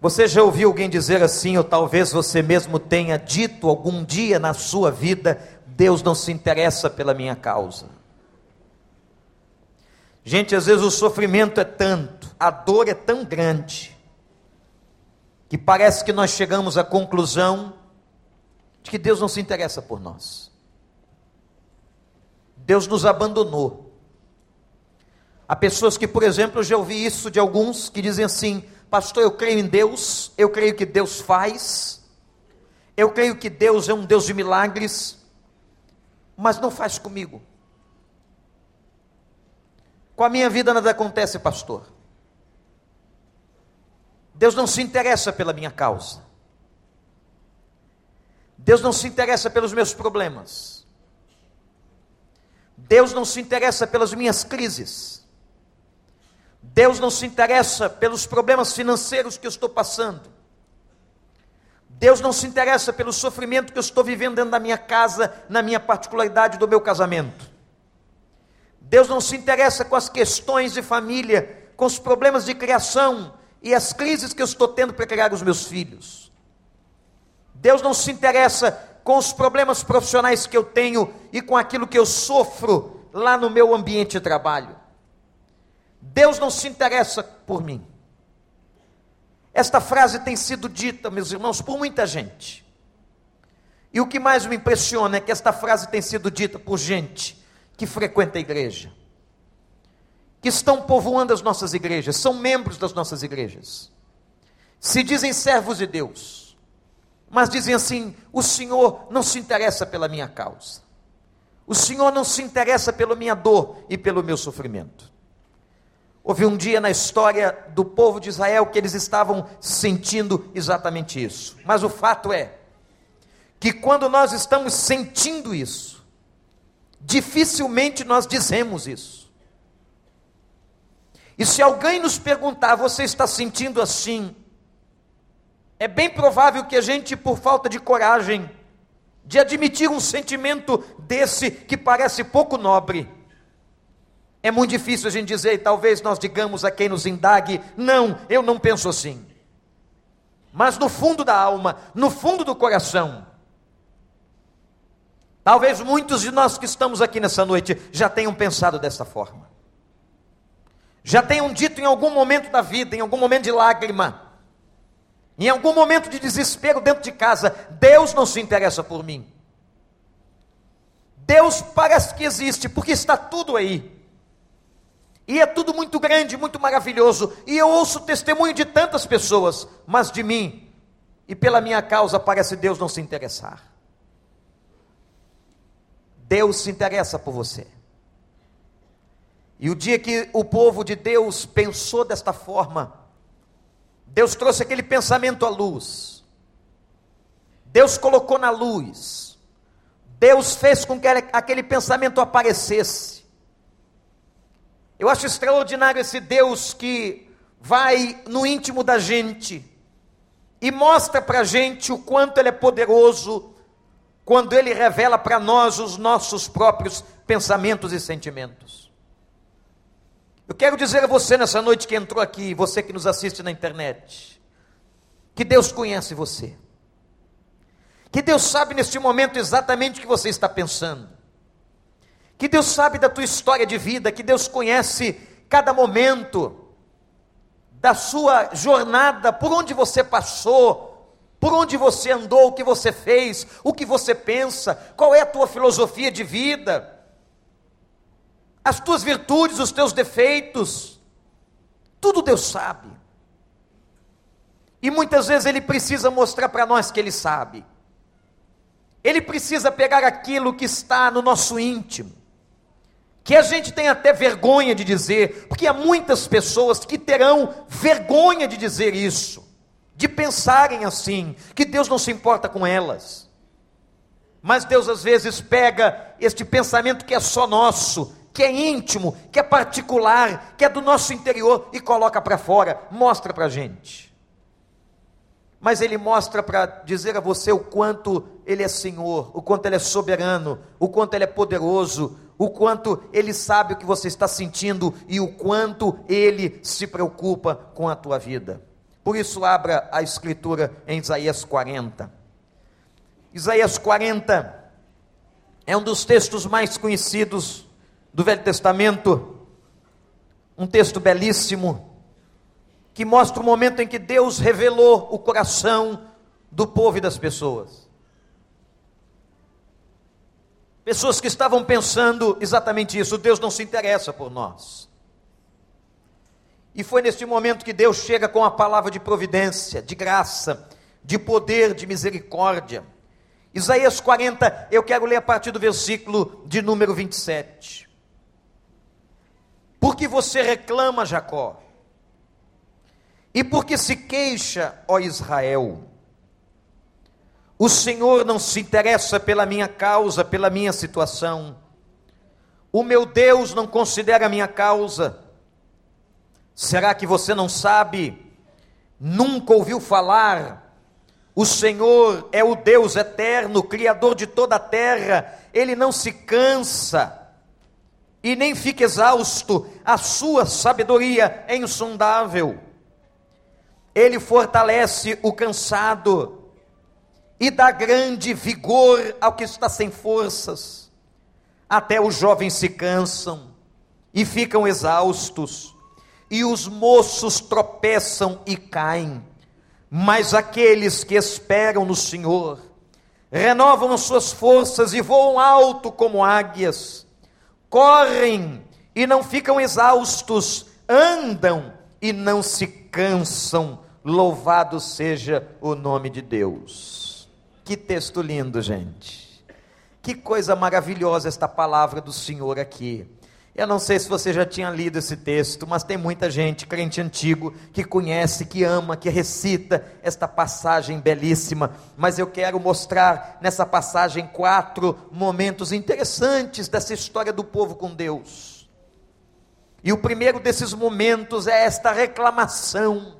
Você já ouviu alguém dizer assim, ou talvez você mesmo tenha dito algum dia na sua vida: Deus não se interessa pela minha causa. Gente, às vezes o sofrimento é tanto, a dor é tão grande, que parece que nós chegamos à conclusão de que Deus não se interessa por nós. Deus nos abandonou. Há pessoas que, por exemplo, eu já ouvi isso de alguns que dizem assim: Pastor, eu creio em Deus, eu creio que Deus faz, eu creio que Deus é um Deus de milagres, mas não faz comigo. Com a minha vida nada acontece, pastor. Deus não se interessa pela minha causa. Deus não se interessa pelos meus problemas. Deus não se interessa pelas minhas crises. Deus não se interessa pelos problemas financeiros que eu estou passando. Deus não se interessa pelo sofrimento que eu estou vivendo dentro da minha casa, na minha particularidade do meu casamento. Deus não se interessa com as questões de família, com os problemas de criação e as crises que eu estou tendo para criar os meus filhos. Deus não se interessa com os problemas profissionais que eu tenho e com aquilo que eu sofro lá no meu ambiente de trabalho. Deus não se interessa por mim. Esta frase tem sido dita, meus irmãos, por muita gente. E o que mais me impressiona é que esta frase tem sido dita por gente que frequenta a igreja, que estão povoando as nossas igrejas, são membros das nossas igrejas, se dizem servos de Deus, mas dizem assim: o Senhor não se interessa pela minha causa, o Senhor não se interessa pela minha dor e pelo meu sofrimento. Houve um dia na história do povo de Israel que eles estavam sentindo exatamente isso. Mas o fato é que quando nós estamos sentindo isso, dificilmente nós dizemos isso. E se alguém nos perguntar, você está sentindo assim? É bem provável que a gente, por falta de coragem, de admitir um sentimento desse que parece pouco nobre, é muito difícil a gente dizer, e talvez nós digamos a quem nos indague: não, eu não penso assim. Mas no fundo da alma, no fundo do coração, talvez muitos de nós que estamos aqui nessa noite já tenham pensado dessa forma. Já tenham dito em algum momento da vida, em algum momento de lágrima, em algum momento de desespero dentro de casa: Deus não se interessa por mim. Deus parece que existe, porque está tudo aí. E é tudo muito grande, muito maravilhoso. E eu ouço testemunho de tantas pessoas, mas de mim e pela minha causa parece Deus não se interessar. Deus se interessa por você. E o dia que o povo de Deus pensou desta forma, Deus trouxe aquele pensamento à luz. Deus colocou na luz. Deus fez com que aquele pensamento aparecesse. Eu acho extraordinário esse Deus que vai no íntimo da gente e mostra para a gente o quanto Ele é poderoso quando Ele revela para nós os nossos próprios pensamentos e sentimentos. Eu quero dizer a você nessa noite que entrou aqui, você que nos assiste na internet, que Deus conhece você, que Deus sabe neste momento exatamente o que você está pensando que Deus sabe da tua história de vida, que Deus conhece cada momento da sua jornada, por onde você passou, por onde você andou, o que você fez, o que você pensa, qual é a tua filosofia de vida, as tuas virtudes, os teus defeitos, tudo Deus sabe. E muitas vezes Ele precisa mostrar para nós que Ele sabe. Ele precisa pegar aquilo que está no nosso íntimo que a gente tem até vergonha de dizer, porque há muitas pessoas que terão vergonha de dizer isso, de pensarem assim, que Deus não se importa com elas. Mas Deus às vezes pega este pensamento que é só nosso, que é íntimo, que é particular, que é do nosso interior e coloca para fora, mostra para a gente. Mas Ele mostra para dizer a você o quanto Ele é Senhor, o quanto Ele é soberano, o quanto Ele é poderoso, o quanto ele sabe o que você está sentindo e o quanto ele se preocupa com a tua vida. Por isso, abra a escritura em Isaías 40. Isaías 40 é um dos textos mais conhecidos do Velho Testamento, um texto belíssimo, que mostra o momento em que Deus revelou o coração do povo e das pessoas. Pessoas que estavam pensando exatamente isso: Deus não se interessa por nós. E foi neste momento que Deus chega com a palavra de providência, de graça, de poder, de misericórdia. Isaías 40, eu quero ler a partir do versículo de número 27. Porque você reclama, Jacó, e porque se queixa, ó Israel, o Senhor não se interessa pela minha causa, pela minha situação, o meu Deus não considera a minha causa. Será que você não sabe? Nunca ouviu falar o Senhor é o Deus eterno, Criador de toda a terra, Ele não se cansa e nem fica exausto, a sua sabedoria é insondável. Ele fortalece o cansado e dá grande vigor ao que está sem forças. Até os jovens se cansam e ficam exaustos, e os moços tropeçam e caem mas aqueles que esperam no Senhor renovam as suas forças e voam alto como águias, correm e não ficam exaustos, andam e não se cansam. Louvado seja o nome de Deus. Que texto lindo, gente. Que coisa maravilhosa esta palavra do Senhor aqui. Eu não sei se você já tinha lido esse texto, mas tem muita gente, crente antigo, que conhece, que ama, que recita esta passagem belíssima. Mas eu quero mostrar nessa passagem quatro momentos interessantes dessa história do povo com Deus. E o primeiro desses momentos é esta reclamação.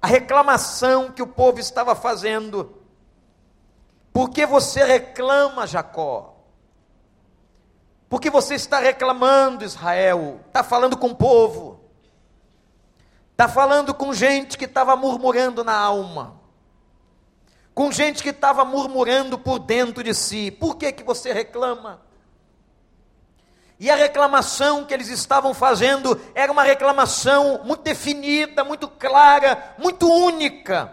A reclamação que o povo estava fazendo. Por que você reclama, Jacó? Porque você está reclamando, Israel, está falando com o povo, está falando com gente que estava murmurando na alma, com gente que estava murmurando por dentro de si. Por que, que você reclama? E a reclamação que eles estavam fazendo era uma reclamação muito definida, muito clara, muito única.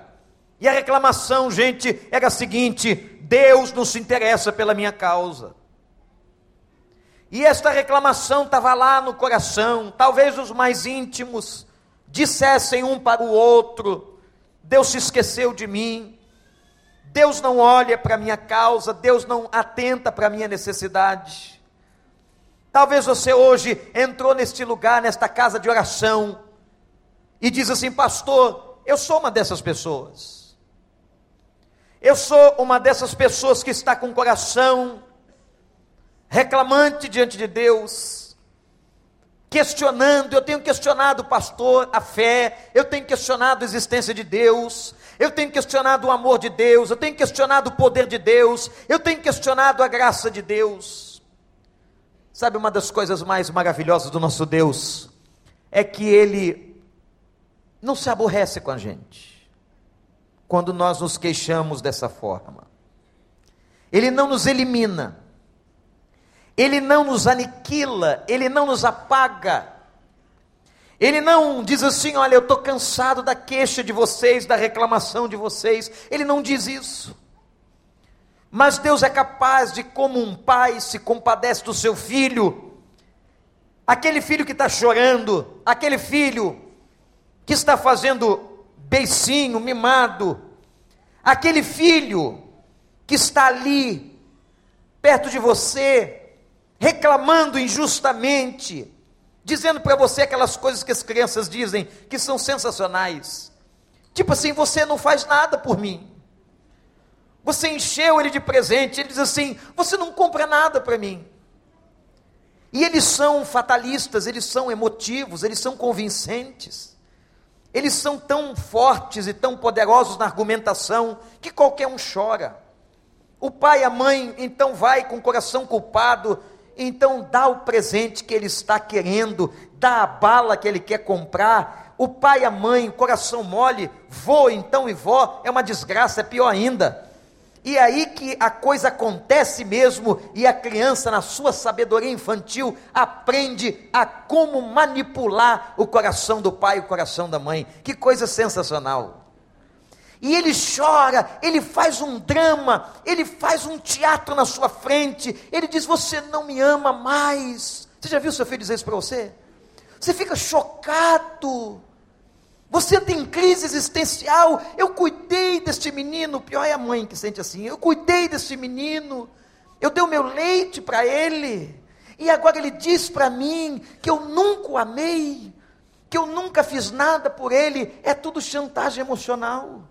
E a reclamação, gente, era a seguinte: Deus não se interessa pela minha causa. E esta reclamação estava lá no coração, talvez os mais íntimos dissessem um para o outro: Deus se esqueceu de mim, Deus não olha para a minha causa, Deus não atenta para a minha necessidade. Talvez você hoje entrou neste lugar, nesta casa de oração, e diz assim, pastor, eu sou uma dessas pessoas. Eu sou uma dessas pessoas que está com o coração reclamante diante de Deus, questionando, eu tenho questionado, pastor, a fé, eu tenho questionado a existência de Deus, eu tenho questionado o amor de Deus, eu tenho questionado o poder de Deus, eu tenho questionado a graça de Deus. Sabe uma das coisas mais maravilhosas do nosso Deus? É que Ele não se aborrece com a gente, quando nós nos queixamos dessa forma. Ele não nos elimina, ele não nos aniquila, ele não nos apaga. Ele não diz assim: olha, eu estou cansado da queixa de vocês, da reclamação de vocês. Ele não diz isso. Mas Deus é capaz de, como um pai se compadece do seu filho, aquele filho que está chorando, aquele filho que está fazendo beicinho, mimado, aquele filho que está ali, perto de você, reclamando injustamente, dizendo para você aquelas coisas que as crianças dizem que são sensacionais. Tipo assim, você não faz nada por mim. Você encheu ele de presente, ele diz assim: você não compra nada para mim. E eles são fatalistas, eles são emotivos, eles são convincentes. Eles são tão fortes e tão poderosos na argumentação que qualquer um chora. O pai e a mãe então vai com o coração culpado então dá o presente que ele está querendo, dá a bala que ele quer comprar. o pai e a mãe, coração mole, vô então e vó, é uma desgraça, é pior ainda. E é aí que a coisa acontece mesmo, e a criança, na sua sabedoria infantil, aprende a como manipular o coração do pai e o coração da mãe. Que coisa sensacional! E ele chora, ele faz um drama, ele faz um teatro na sua frente. Ele diz: Você não me ama mais. Você já viu seu filho dizer isso para você? Você fica chocado. Você tem crise existencial. Eu cuidei deste menino. Pior é a mãe que sente assim. Eu cuidei deste menino. Eu dei o meu leite para ele. E agora ele diz para mim que eu nunca o amei, que eu nunca fiz nada por ele. É tudo chantagem emocional.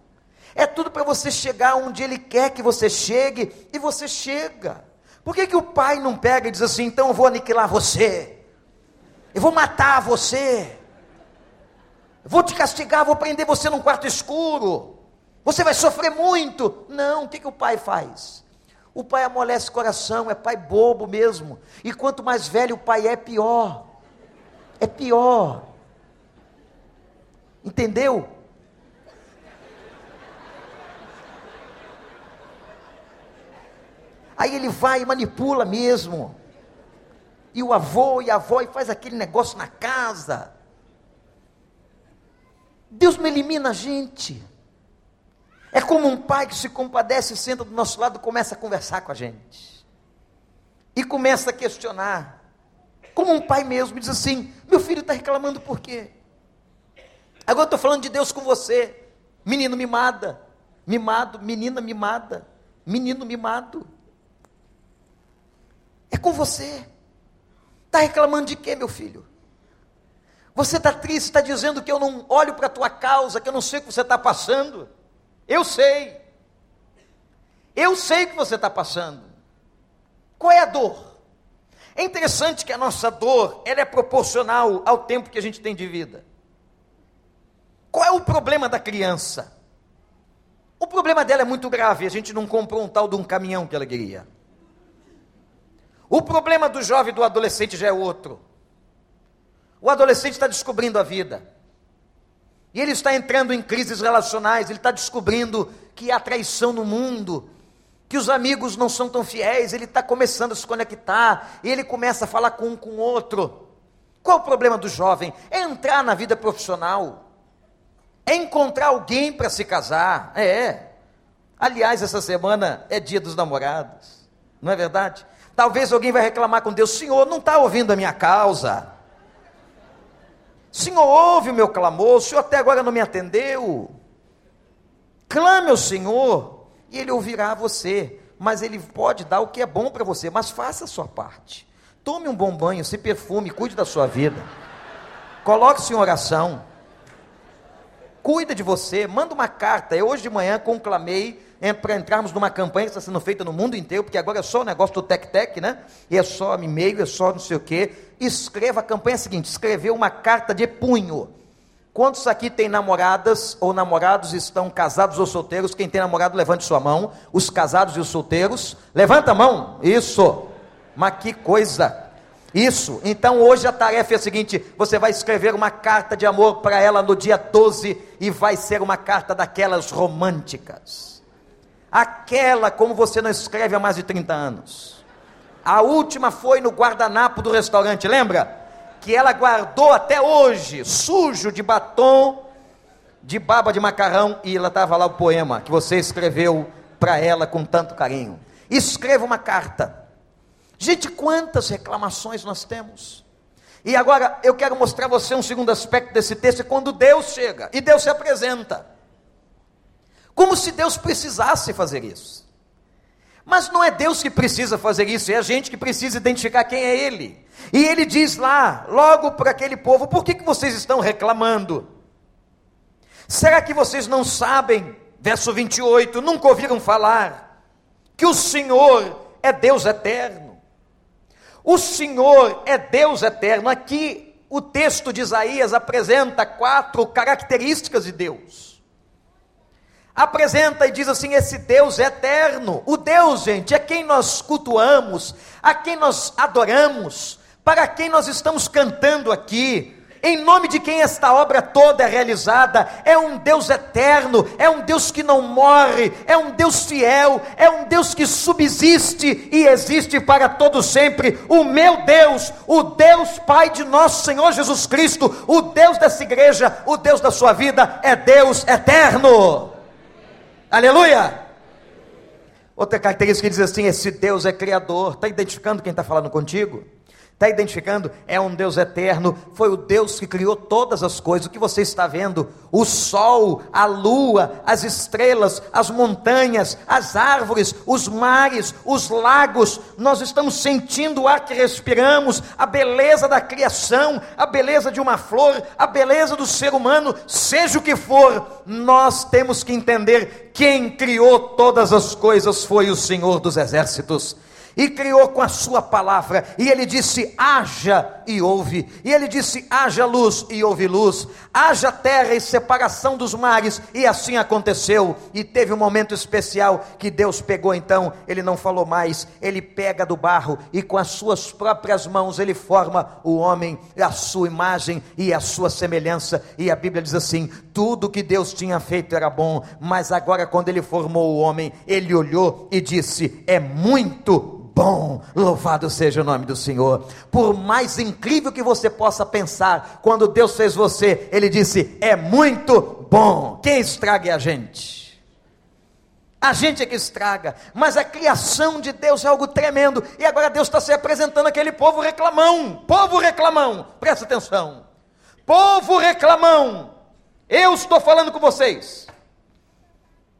É tudo para você chegar onde ele quer que você chegue e você chega. Por que, que o pai não pega e diz assim: então eu vou aniquilar você, eu vou matar você, vou te castigar, vou prender você num quarto escuro, você vai sofrer muito? Não, o que, que o pai faz? O pai amolece o coração, é pai bobo mesmo. E quanto mais velho o pai é, pior. É pior. Entendeu? Aí ele vai e manipula mesmo. E o avô e a avó e faz aquele negócio na casa. Deus me elimina a gente. É como um pai que se compadece, senta do nosso lado começa a conversar com a gente. E começa a questionar. Como um pai mesmo diz assim: meu filho está reclamando por quê? Agora eu estou falando de Deus com você. Menino mimada, mimado, menina mimada, menino mimado. É com você. Está reclamando de quê, meu filho? Você está triste, está dizendo que eu não olho para a tua causa, que eu não sei o que você está passando. Eu sei. Eu sei o que você está passando. Qual é a dor? É interessante que a nossa dor ela é proporcional ao tempo que a gente tem de vida. Qual é o problema da criança? O problema dela é muito grave, a gente não comprou um tal de um caminhão que ela queria. O problema do jovem e do adolescente já é outro. O adolescente está descobrindo a vida. E ele está entrando em crises relacionais, ele está descobrindo que há traição no mundo, que os amigos não são tão fiéis, ele está começando a se conectar, ele começa a falar com um com o outro. Qual o problema do jovem? É entrar na vida profissional, é encontrar alguém para se casar. É. Aliás, essa semana é dia dos namorados, não é verdade? Talvez alguém vai reclamar com Deus: Senhor, não está ouvindo a minha causa. Senhor, ouve o meu clamor. O Senhor até agora não me atendeu. Clame ao Senhor e Ele ouvirá você. Mas Ele pode dar o que é bom para você. Mas faça a sua parte. Tome um bom banho, se perfume, cuide da sua vida. Coloque-se em oração. Cuida de você. Manda uma carta. Eu hoje de manhã conclamei para entrarmos numa campanha que está sendo feita no mundo inteiro, porque agora é só o negócio do tec-tec, né? E é só e-mail, é só não sei o quê. Escreva a campanha seguinte: escreveu uma carta de punho. Quantos aqui têm namoradas ou namorados estão casados ou solteiros? Quem tem namorado, levante sua mão. Os casados e os solteiros, levanta a mão. Isso. Mas que coisa. Isso. Então hoje a tarefa é a seguinte: você vai escrever uma carta de amor para ela no dia 12 e vai ser uma carta daquelas românticas aquela como você não escreve há mais de 30 anos. A última foi no guardanapo do restaurante, lembra? Que ela guardou até hoje, sujo de batom, de baba de macarrão, e ela estava lá o poema que você escreveu para ela com tanto carinho. Escreva uma carta. Gente, quantas reclamações nós temos. E agora eu quero mostrar a você um segundo aspecto desse texto, é quando Deus chega e Deus se apresenta. Como se Deus precisasse fazer isso. Mas não é Deus que precisa fazer isso, é a gente que precisa identificar quem é Ele. E Ele diz lá, logo para aquele povo: por que, que vocês estão reclamando? Será que vocês não sabem, verso 28, nunca ouviram falar, que o Senhor é Deus eterno? O Senhor é Deus eterno. Aqui o texto de Isaías apresenta quatro características de Deus apresenta e diz assim: esse Deus é eterno. O Deus, gente, é quem nós cultuamos, a quem nós adoramos, para quem nós estamos cantando aqui. em nome de quem esta obra toda é realizada. É um Deus eterno, é um Deus que não morre, é um Deus fiel, é um Deus que subsiste e existe para todo sempre. O meu Deus, o Deus Pai de nosso Senhor Jesus Cristo, o Deus dessa igreja, o Deus da sua vida, é Deus eterno. Aleluia! Outra característica que diz assim: esse Deus é criador. Está identificando quem está falando contigo? Está identificando? É um Deus eterno, foi o Deus que criou todas as coisas. O que você está vendo? O sol, a lua, as estrelas, as montanhas, as árvores, os mares, os lagos. Nós estamos sentindo o ar que respiramos, a beleza da criação, a beleza de uma flor, a beleza do ser humano, seja o que for, nós temos que entender: quem criou todas as coisas foi o Senhor dos exércitos e criou com a sua palavra, e ele disse: haja e ouve, e ele disse: haja luz e houve luz, haja terra e separação dos mares, e assim aconteceu. E teve um momento especial que Deus pegou então, ele não falou mais, ele pega do barro e com as suas próprias mãos ele forma o homem, a sua imagem e a sua semelhança, e a Bíblia diz assim: tudo que Deus tinha feito era bom, mas agora, quando ele formou o homem, ele olhou e disse: é muito bom. Louvado seja o nome do Senhor. Por mais incrível que você possa pensar, quando Deus fez você, Ele disse: é muito bom. Quem estraga é a gente. A gente é que estraga, mas a criação de Deus é algo tremendo. E agora Deus está se apresentando aquele povo reclamão. Povo reclamão, presta atenção. Povo reclamão, eu estou falando com vocês.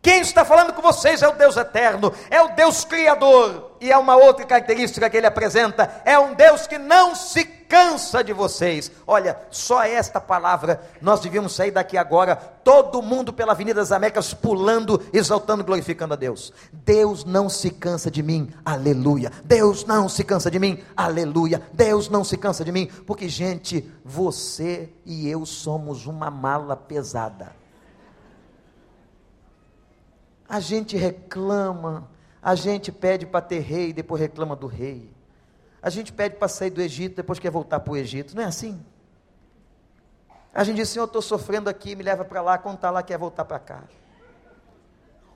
Quem está falando com vocês é o Deus eterno, é o Deus criador. E é uma outra característica que ele apresenta: é um Deus que não se cansa de vocês. Olha, só esta palavra, nós devíamos sair daqui agora, todo mundo pela Avenida das Américas, pulando, exaltando, glorificando a Deus. Deus não se cansa de mim, aleluia. Deus não se cansa de mim, aleluia. Deus não se cansa de mim, porque, gente, você e eu somos uma mala pesada. A gente reclama, a gente pede para ter rei, depois reclama do rei. A gente pede para sair do Egito, depois quer voltar para o Egito. Não é assim? A gente diz assim: Eu estou sofrendo aqui, me leva para lá, quando está lá, quer voltar para cá.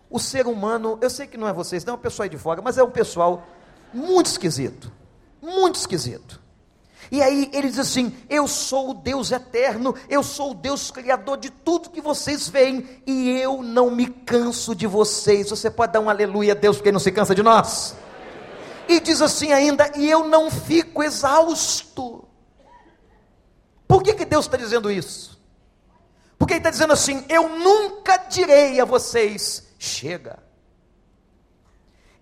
O ser humano, eu sei que não é vocês, não é um pessoal aí de fora, mas é um pessoal muito esquisito. Muito esquisito. E aí ele diz assim: Eu sou o Deus eterno, eu sou o Deus criador de tudo que vocês veem, e eu não me canso de vocês. Você pode dar um aleluia a Deus, porque ele não se cansa de nós? E diz assim ainda: E eu não fico exausto. Por que, que Deus está dizendo isso? Porque Ele está dizendo assim: Eu nunca direi a vocês, chega.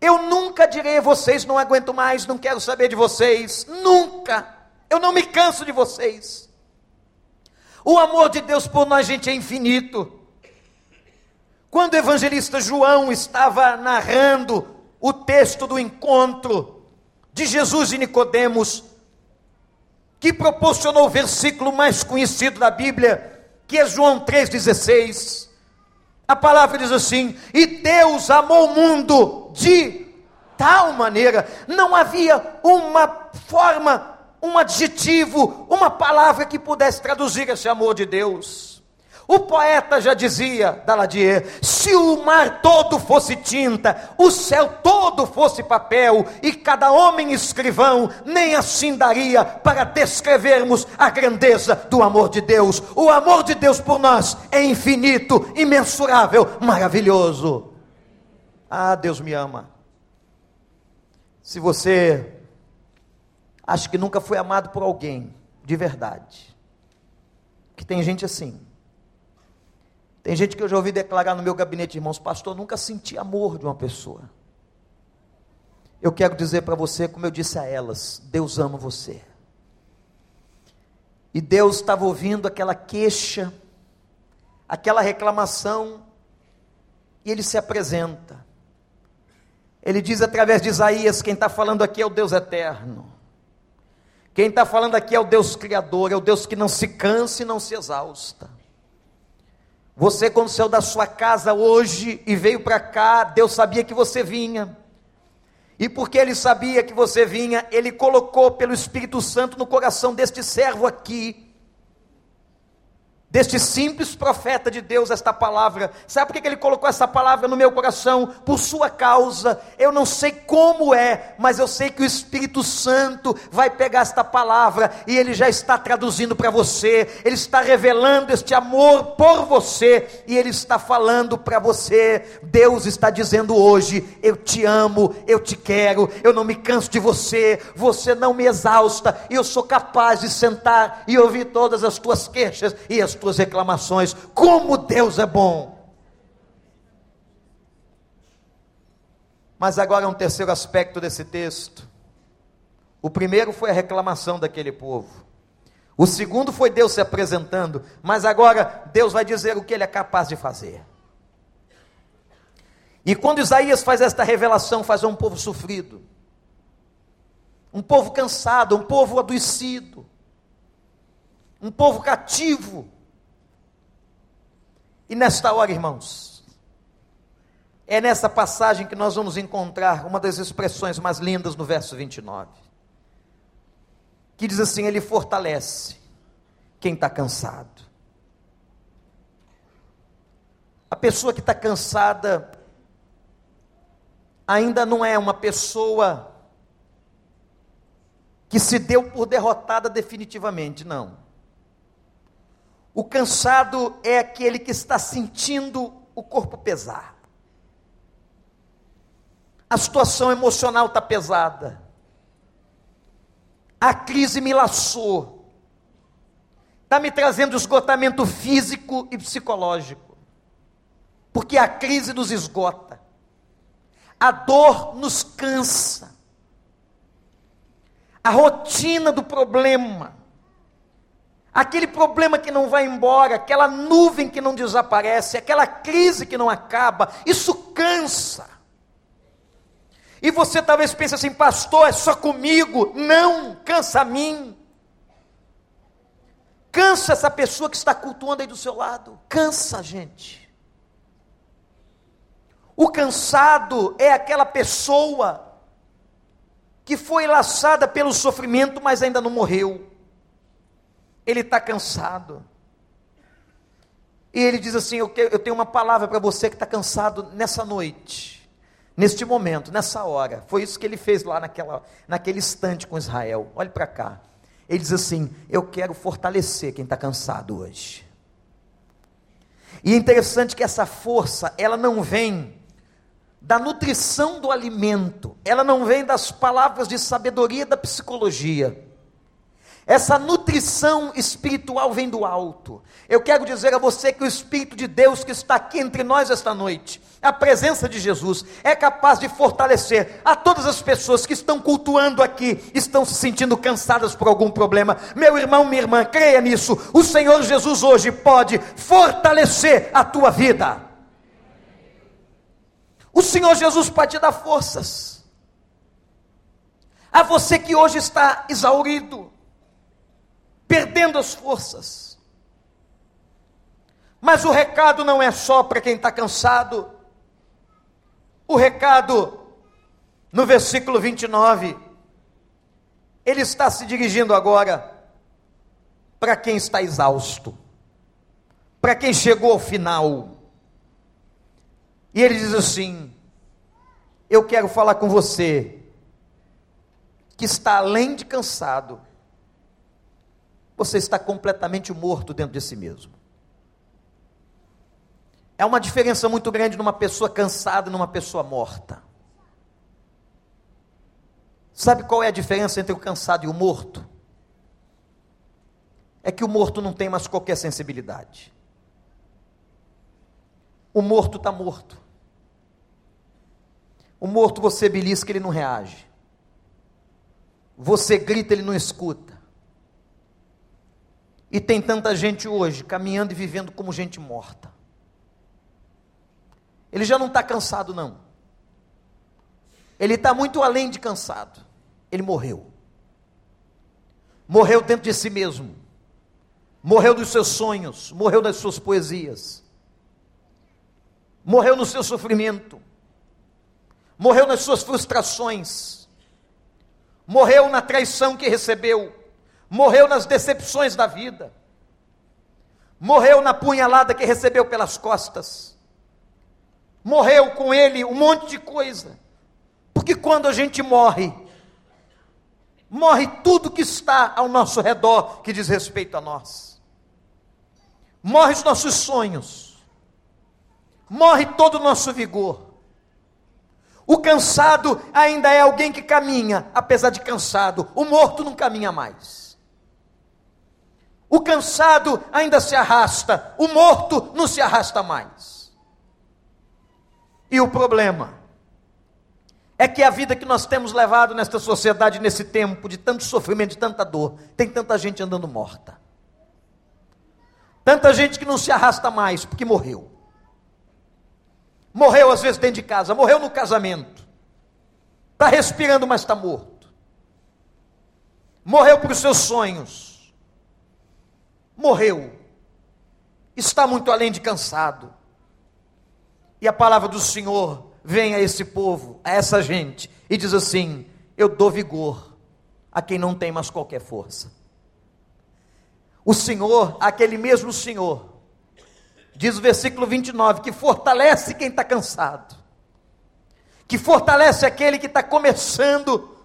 Eu nunca direi a vocês, não aguento mais, não quero saber de vocês, nunca. Eu não me canso de vocês. O amor de Deus por nós, gente, é infinito. Quando o evangelista João estava narrando o texto do encontro de Jesus e Nicodemos, que proporcionou o versículo mais conhecido da Bíblia, que é João 3,16. A palavra diz assim: E Deus amou o mundo de tal maneira, não havia uma forma um adjetivo, uma palavra que pudesse traduzir esse amor de Deus. O poeta já dizia, Daladier, se o mar todo fosse tinta, o céu todo fosse papel, e cada homem escrivão, nem assim daria para descrevermos a grandeza do amor de Deus. O amor de Deus por nós é infinito, imensurável, maravilhoso. Ah, Deus me ama. Se você acho que nunca foi amado por alguém de verdade. Que tem gente assim. Tem gente que eu já ouvi declarar no meu gabinete, irmãos, pastor, nunca senti amor de uma pessoa. Eu quero dizer para você, como eu disse a elas, Deus ama você. E Deus estava ouvindo aquela queixa, aquela reclamação, e Ele se apresenta. Ele diz através de Isaías: quem está falando aqui é o Deus eterno. Quem está falando aqui é o Deus Criador, é o Deus que não se cansa e não se exausta. Você, quando saiu da sua casa hoje e veio para cá, Deus sabia que você vinha. E porque Ele sabia que você vinha, Ele colocou pelo Espírito Santo no coração deste servo aqui deste simples profeta de Deus esta palavra. Sabe por que ele colocou essa palavra no meu coração? Por sua causa. Eu não sei como é, mas eu sei que o Espírito Santo vai pegar esta palavra e ele já está traduzindo para você. Ele está revelando este amor por você e ele está falando para você. Deus está dizendo hoje: Eu te amo, eu te quero, eu não me canso de você, você não me exausta e eu sou capaz de sentar e ouvir todas as tuas queixas e as tuas reclamações. Como Deus é bom! Mas agora um terceiro aspecto desse texto. O primeiro foi a reclamação daquele povo. O segundo foi Deus se apresentando, mas agora Deus vai dizer o que ele é capaz de fazer. E quando Isaías faz esta revelação, faz um povo sofrido, um povo cansado, um povo adoecido, um povo cativo, e nesta hora, irmãos, é nessa passagem que nós vamos encontrar uma das expressões mais lindas no verso 29. Que diz assim: Ele fortalece quem está cansado. A pessoa que está cansada ainda não é uma pessoa que se deu por derrotada definitivamente, não. O cansado é aquele que está sentindo o corpo pesar. A situação emocional está pesada. A crise me laçou. Está me trazendo esgotamento físico e psicológico. Porque a crise nos esgota. A dor nos cansa. A rotina do problema aquele problema que não vai embora, aquela nuvem que não desaparece, aquela crise que não acaba, isso cansa. E você talvez pense assim, pastor, é só comigo. Não, cansa a mim. Cansa essa pessoa que está cultuando aí do seu lado. Cansa, gente. O cansado é aquela pessoa que foi laçada pelo sofrimento, mas ainda não morreu ele está cansado. E ele diz assim: Eu, tenho uma palavra para você que está cansado nessa noite, neste momento, nessa hora. Foi isso que ele fez lá naquela, naquele instante com Israel. Olhe para cá. Ele diz assim: Eu quero fortalecer quem está cansado hoje. E é interessante que essa força, ela não vem da nutrição do alimento, ela não vem das palavras de sabedoria da psicologia essa nutrição espiritual vem do alto. Eu quero dizer a você que o Espírito de Deus que está aqui entre nós esta noite, a presença de Jesus, é capaz de fortalecer a todas as pessoas que estão cultuando aqui, estão se sentindo cansadas por algum problema. Meu irmão, minha irmã, creia nisso. O Senhor Jesus hoje pode fortalecer a tua vida. O Senhor Jesus pode te dar forças. A você que hoje está exaurido, perdendo as forças. Mas o recado não é só para quem está cansado. O recado, no versículo 29, ele está se dirigindo agora para quem está exausto, para quem chegou ao final. E ele diz assim: Eu quero falar com você, que está além de cansado, você está completamente morto dentro de si mesmo. É uma diferença muito grande numa pessoa cansada e numa pessoa morta. Sabe qual é a diferença entre o cansado e o morto? É que o morto não tem mais qualquer sensibilidade. O morto está morto. O morto você belisca, ele não reage. Você grita, ele não escuta. E tem tanta gente hoje caminhando e vivendo como gente morta. Ele já não está cansado, não. Ele está muito além de cansado. Ele morreu. Morreu dentro de si mesmo. Morreu dos seus sonhos. Morreu das suas poesias. Morreu no seu sofrimento. Morreu nas suas frustrações. Morreu na traição que recebeu morreu nas decepções da vida, morreu na punhalada que recebeu pelas costas, morreu com ele um monte de coisa, porque quando a gente morre, morre tudo que está ao nosso redor que diz respeito a nós, morre os nossos sonhos, morre todo o nosso vigor. O cansado ainda é alguém que caminha, apesar de cansado. O morto não caminha mais. O cansado ainda se arrasta, o morto não se arrasta mais. E o problema é que a vida que nós temos levado nesta sociedade, nesse tempo de tanto sofrimento, de tanta dor, tem tanta gente andando morta. Tanta gente que não se arrasta mais porque morreu. Morreu às vezes dentro de casa, morreu no casamento. Está respirando, mas está morto. Morreu por seus sonhos. Morreu. Está muito além de cansado. E a palavra do Senhor vem a esse povo, a essa gente, e diz assim: Eu dou vigor a quem não tem mais qualquer força. O Senhor, aquele mesmo Senhor, Diz o versículo 29 que fortalece quem está cansado, que fortalece aquele que está começando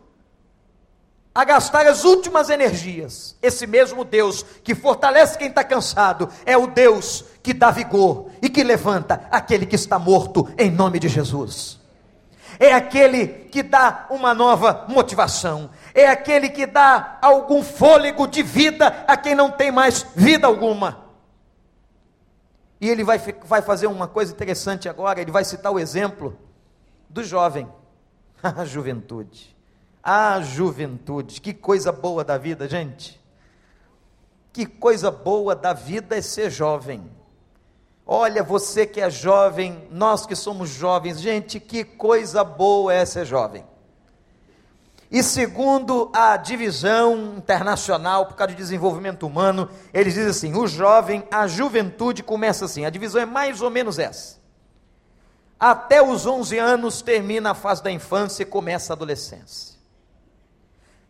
a gastar as últimas energias. Esse mesmo Deus que fortalece quem está cansado é o Deus que dá vigor e que levanta aquele que está morto, em nome de Jesus. É aquele que dá uma nova motivação, é aquele que dá algum fôlego de vida a quem não tem mais vida alguma. E ele vai, vai fazer uma coisa interessante agora, ele vai citar o exemplo do jovem. A juventude. A juventude. Que coisa boa da vida, gente. Que coisa boa da vida é ser jovem. Olha, você que é jovem, nós que somos jovens, gente, que coisa boa é ser jovem. E segundo a divisão internacional por causa de desenvolvimento humano, eles dizem assim: o jovem, a juventude começa assim. A divisão é mais ou menos essa. Até os 11 anos termina a fase da infância e começa a adolescência.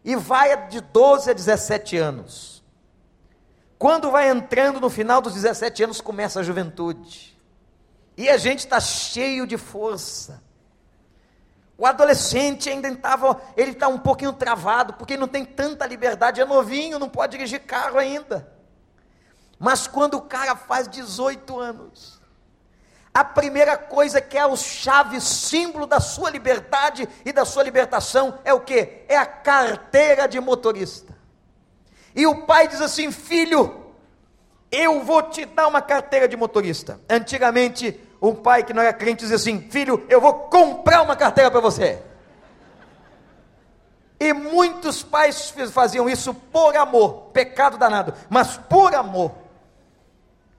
E vai de 12 a 17 anos. Quando vai entrando no final dos 17 anos, começa a juventude. E a gente está cheio de força o adolescente ainda estava, ele está um pouquinho travado, porque não tem tanta liberdade, é novinho, não pode dirigir carro ainda. Mas quando o cara faz 18 anos, a primeira coisa que é o chave, símbolo da sua liberdade e da sua libertação é o que? É a carteira de motorista. E o pai diz assim: filho, eu vou te dar uma carteira de motorista. Antigamente, um pai que não era crente dizia assim: Filho, eu vou comprar uma carteira para você. E muitos pais faziam isso por amor, pecado danado, mas por amor.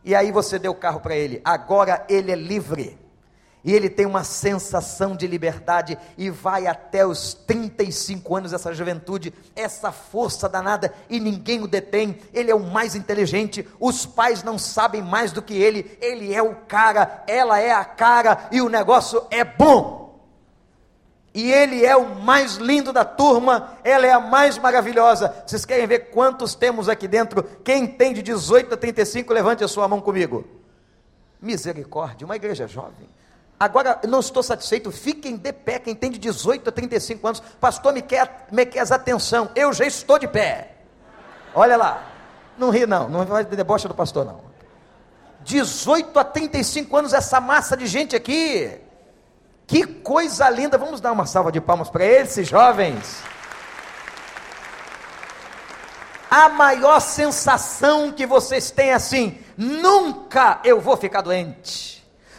E aí você deu o carro para ele, agora ele é livre e ele tem uma sensação de liberdade e vai até os 35 anos, essa juventude, essa força danada, e ninguém o detém. Ele é o mais inteligente, os pais não sabem mais do que ele, ele é o cara, ela é a cara, e o negócio é bom. E ele é o mais lindo da turma, ela é a mais maravilhosa. Vocês querem ver quantos temos aqui dentro? Quem tem de 18 a 35, levante a sua mão comigo. Misericórdia, uma igreja jovem. Agora, não estou satisfeito, fiquem de pé, quem tem de 18 a 35 anos, pastor, me quer, me quer atenção, eu já estou de pé. Olha lá, não ri não, não vai de deboche do pastor não. 18 a 35 anos, essa massa de gente aqui, que coisa linda, vamos dar uma salva de palmas para esses jovens. A maior sensação que vocês têm assim, nunca eu vou ficar doente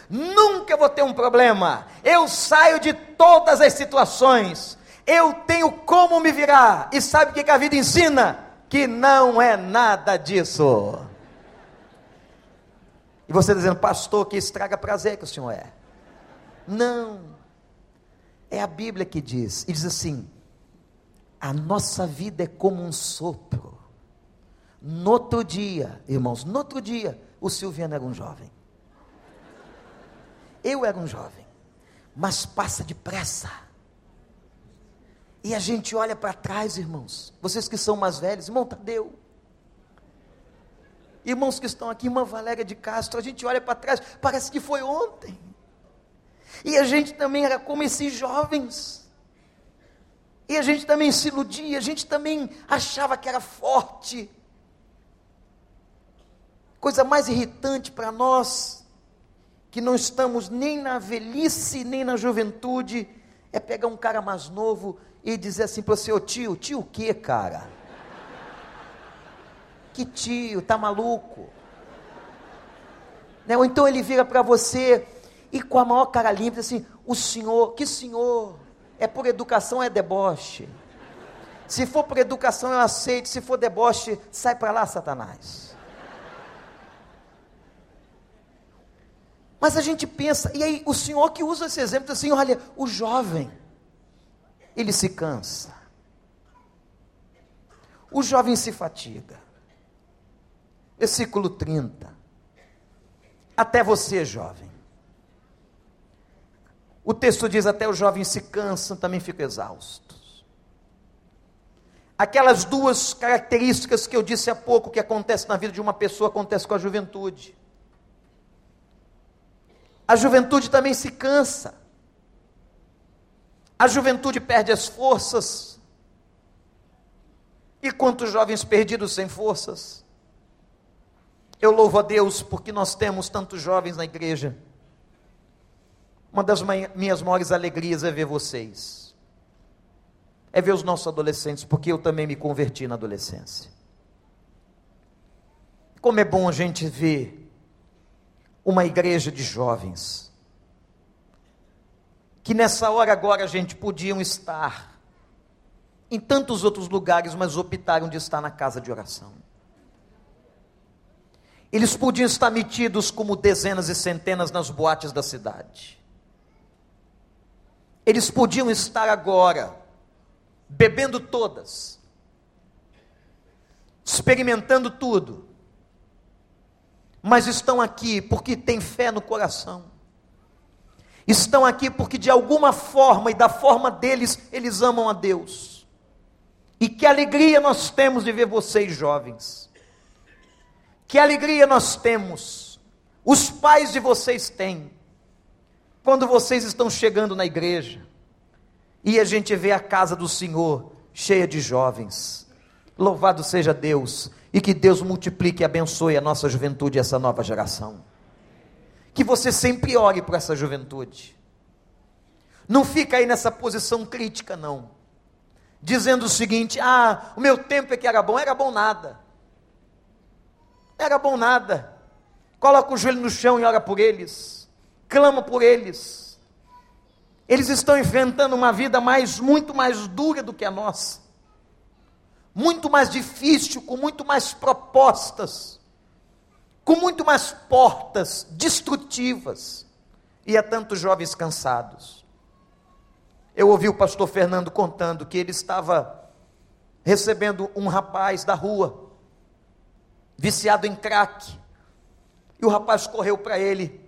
nunca vou ter um problema, eu saio de todas as situações, eu tenho como me virar, e sabe o que a vida ensina? Que não é nada disso. E você dizendo, pastor, que estraga prazer que o senhor é. Não, é a Bíblia que diz, e diz assim: a nossa vida é como um sopro. No outro dia, irmãos, no outro dia, o Silviano era um jovem. Eu era um jovem, mas passa depressa. E a gente olha para trás, irmãos, vocês que são mais velhos, irmão Tadeu. Irmãos que estão aqui, irmã Valéria de Castro, a gente olha para trás, parece que foi ontem. E a gente também era como esses jovens. E a gente também se iludia, a gente também achava que era forte. Coisa mais irritante para nós, que não estamos nem na velhice, nem na juventude, é pegar um cara mais novo e dizer assim para você, ô tio, tio o que, cara? Que tio, tá maluco? Né? Ou então ele vira para você e com a maior cara limpa, assim, o senhor, que senhor? É por educação, é deboche. Se for por educação, eu aceito. Se for deboche, sai para lá, Satanás. Mas a gente pensa, e aí o Senhor que usa esse exemplo, assim, olha, o jovem, ele se cansa. O jovem se fatiga. Versículo 30. Até você, jovem. O texto diz: até os jovens se cansam, também ficam exaustos. Aquelas duas características que eu disse há pouco que acontecem na vida de uma pessoa, acontece com a juventude. A juventude também se cansa. A juventude perde as forças. E quantos jovens perdidos sem forças? Eu louvo a Deus porque nós temos tantos jovens na igreja uma das minhas maiores alegrias é ver vocês. É ver os nossos adolescentes, porque eu também me converti na adolescência. Como é bom a gente ver uma igreja de jovens, que nessa hora agora a gente podiam estar em tantos outros lugares, mas optaram de estar na casa de oração. Eles podiam estar metidos como dezenas e centenas nas boates da cidade. Eles podiam estar agora bebendo todas, experimentando tudo, mas estão aqui porque têm fé no coração. Estão aqui porque de alguma forma e da forma deles eles amam a Deus. E que alegria nós temos de ver vocês jovens. Que alegria nós temos. Os pais de vocês têm quando vocês estão chegando na igreja e a gente vê a casa do Senhor cheia de jovens. Louvado seja Deus e que Deus multiplique e abençoe a nossa juventude e essa nova geração. Que você sempre ore por essa juventude. Não fica aí nessa posição crítica, não. Dizendo o seguinte: ah, o meu tempo é que era bom, era bom nada. Era bom nada. Coloca o joelho no chão e ora por eles clama por eles. Eles estão enfrentando uma vida mais muito mais dura do que a nossa. Muito mais difícil, com muito mais propostas, com muito mais portas destrutivas. E há tantos jovens cansados. Eu ouvi o pastor Fernando contando que ele estava recebendo um rapaz da rua, viciado em crack. E o rapaz correu para ele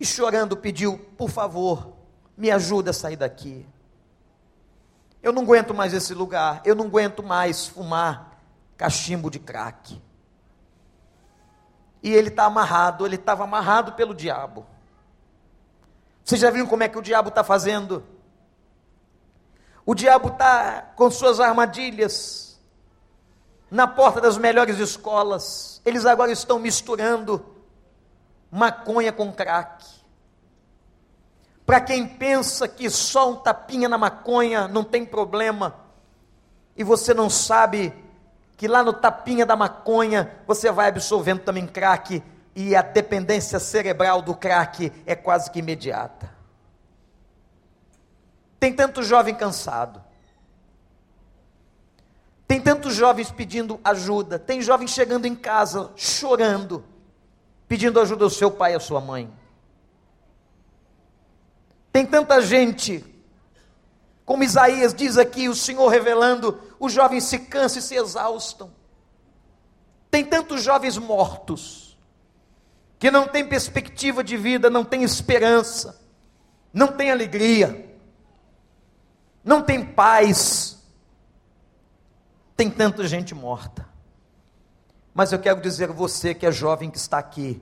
e chorando pediu: Por favor, me ajuda a sair daqui. Eu não aguento mais esse lugar, eu não aguento mais fumar cachimbo de crack. E ele está amarrado, ele estava amarrado pelo diabo. Vocês já viram como é que o diabo está fazendo? O diabo está com suas armadilhas na porta das melhores escolas. Eles agora estão misturando maconha com crack. Para quem pensa que só um tapinha na maconha não tem problema, e você não sabe que lá no tapinha da maconha você vai absorvendo também crack, e a dependência cerebral do crack é quase que imediata. Tem tanto jovem cansado. Tem tantos jovens pedindo ajuda. Tem jovens chegando em casa chorando pedindo ajuda ao seu pai e à sua mãe. Tem tanta gente, como Isaías diz aqui, o Senhor revelando, os jovens se cansam e se exaustam. Tem tantos jovens mortos, que não tem perspectiva de vida, não tem esperança, não tem alegria, não tem paz. Tem tanta gente morta. Mas eu quero dizer a você que é jovem que está aqui,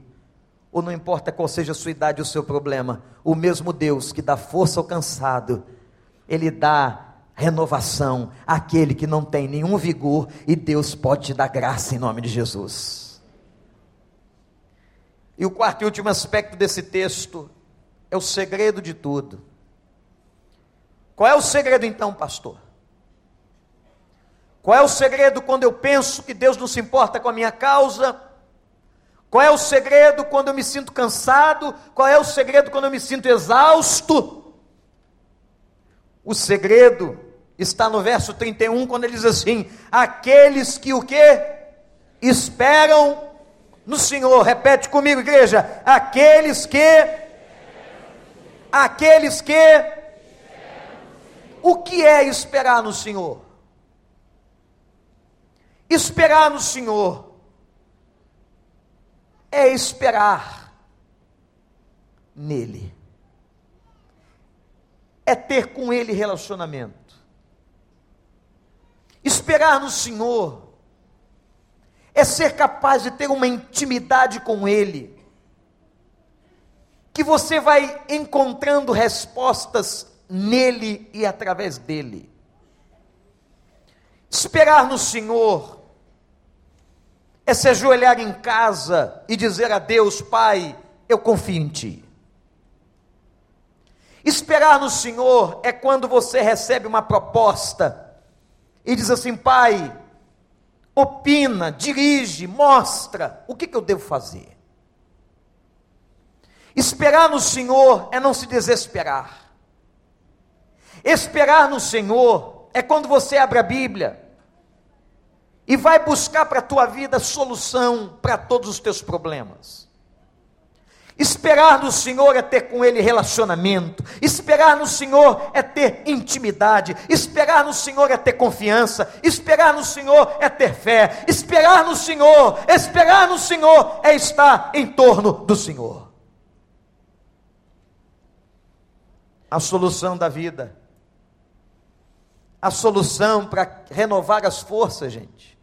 ou não importa qual seja a sua idade ou o seu problema, o mesmo Deus que dá força ao cansado, Ele dá renovação àquele que não tem nenhum vigor, e Deus pode te dar graça em nome de Jesus. E o quarto e último aspecto desse texto é o segredo de tudo. Qual é o segredo então, pastor? Qual é o segredo quando eu penso que Deus não se importa com a minha causa? Qual é o segredo quando eu me sinto cansado? Qual é o segredo quando eu me sinto exausto? O segredo está no verso 31, quando ele diz assim: aqueles que o que? Esperam no Senhor. Repete comigo, igreja. Aqueles que aqueles que o que é esperar no Senhor? Esperar no Senhor é esperar nele, é ter com ele relacionamento. Esperar no Senhor é ser capaz de ter uma intimidade com Ele, que você vai encontrando respostas nele e através dele. Esperar no Senhor é se ajoelhar em casa e dizer a Deus, Pai, eu confio em Ti. Esperar no Senhor é quando você recebe uma proposta e diz assim: Pai, opina, dirige, mostra o que, que eu devo fazer. Esperar no Senhor é não se desesperar. Esperar no Senhor é quando você abre a Bíblia e vai buscar para a tua vida solução para todos os teus problemas. Esperar no Senhor é ter com Ele relacionamento. Esperar no Senhor é ter intimidade. Esperar no Senhor é ter confiança. Esperar no Senhor é ter fé. Esperar no Senhor, esperar no Senhor é estar em torno do Senhor. A solução da vida. A solução para renovar as forças, gente.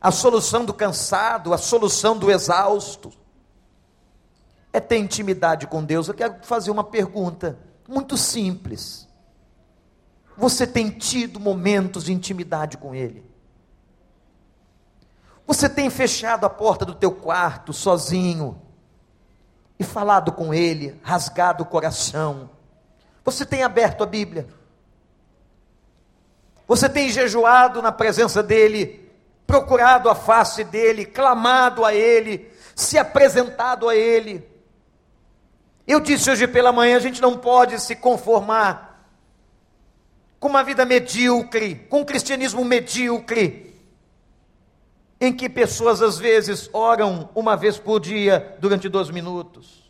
A solução do cansado, a solução do exausto é ter intimidade com Deus. Eu quero fazer uma pergunta muito simples. Você tem tido momentos de intimidade com Ele? Você tem fechado a porta do teu quarto sozinho e falado com Ele, rasgado o coração? Você tem aberto a Bíblia? Você tem jejuado na presença dEle, procurado a face dEle, clamado a Ele, se apresentado a Ele? Eu disse hoje pela manhã: a gente não pode se conformar com uma vida medíocre, com um cristianismo medíocre, em que pessoas às vezes oram uma vez por dia durante dois minutos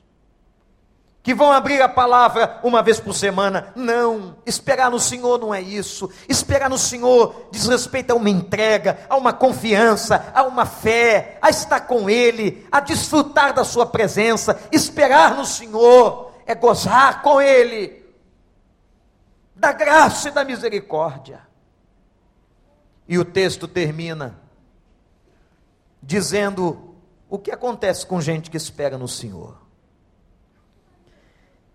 que vão abrir a palavra uma vez por semana. Não, esperar no Senhor não é isso. Esperar no Senhor diz respeito a uma entrega, a uma confiança, a uma fé, a estar com Ele, a desfrutar da Sua presença. Esperar no Senhor é gozar com Ele, da graça e da misericórdia. E o texto termina dizendo o que acontece com gente que espera no Senhor.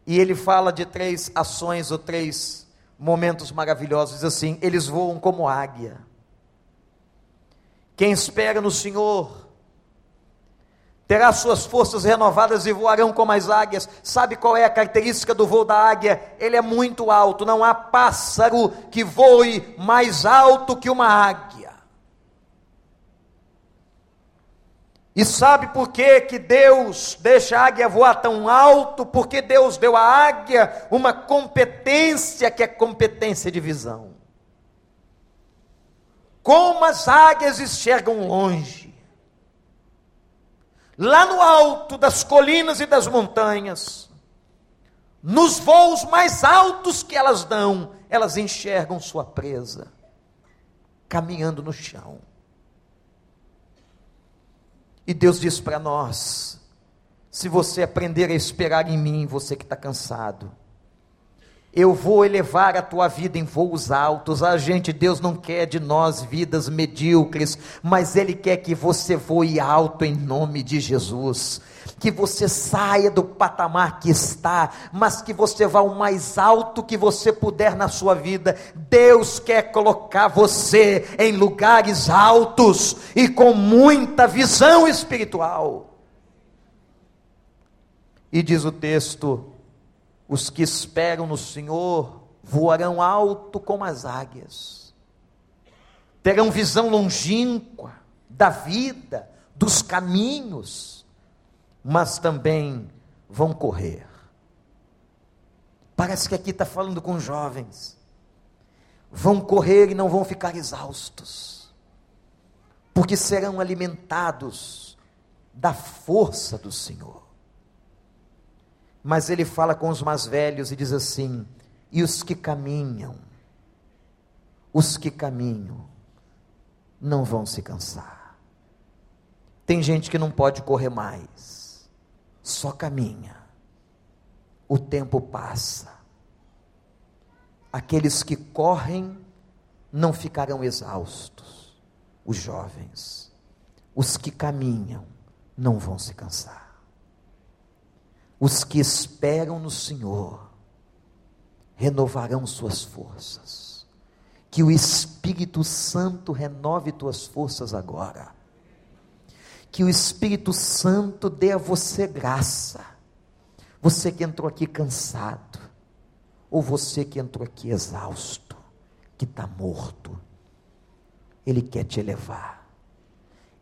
E ele fala de três ações ou três momentos maravilhosos, assim, eles voam como águia. Quem espera no Senhor terá suas forças renovadas e voarão como as águias. Sabe qual é a característica do voo da águia? Ele é muito alto, não há pássaro que voe mais alto que uma águia. E sabe por que, que Deus deixa a águia voar tão alto? Porque Deus deu à águia uma competência que é competência de visão. Como as águias enxergam longe, lá no alto das colinas e das montanhas, nos voos mais altos que elas dão, elas enxergam sua presa, caminhando no chão. E Deus diz para nós: se você aprender a esperar em mim, você que está cansado, Eu vou elevar a tua vida em voos altos. A gente, Deus não quer de nós vidas medíocres, mas Ele quer que você voe alto em nome de Jesus. Que você saia do patamar que está, mas que você vá o mais alto que você puder na sua vida. Deus quer colocar você em lugares altos e com muita visão espiritual. E diz o texto: os que esperam no Senhor voarão alto como as águias, terão visão longínqua da vida, dos caminhos, mas também vão correr. Parece que aqui está falando com jovens. Vão correr e não vão ficar exaustos, porque serão alimentados da força do Senhor. Mas ele fala com os mais velhos e diz assim: e os que caminham, os que caminham, não vão se cansar. Tem gente que não pode correr mais, só caminha. O tempo passa. Aqueles que correm não ficarão exaustos. Os jovens, os que caminham, não vão se cansar os que esperam no Senhor renovarão suas forças. Que o Espírito Santo renove tuas forças agora. Que o Espírito Santo dê a você graça. Você que entrou aqui cansado, ou você que entrou aqui exausto, que está morto, Ele quer te elevar.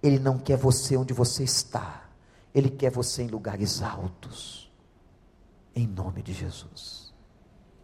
Ele não quer você onde você está, Ele quer você em lugares altos em nome de Jesus.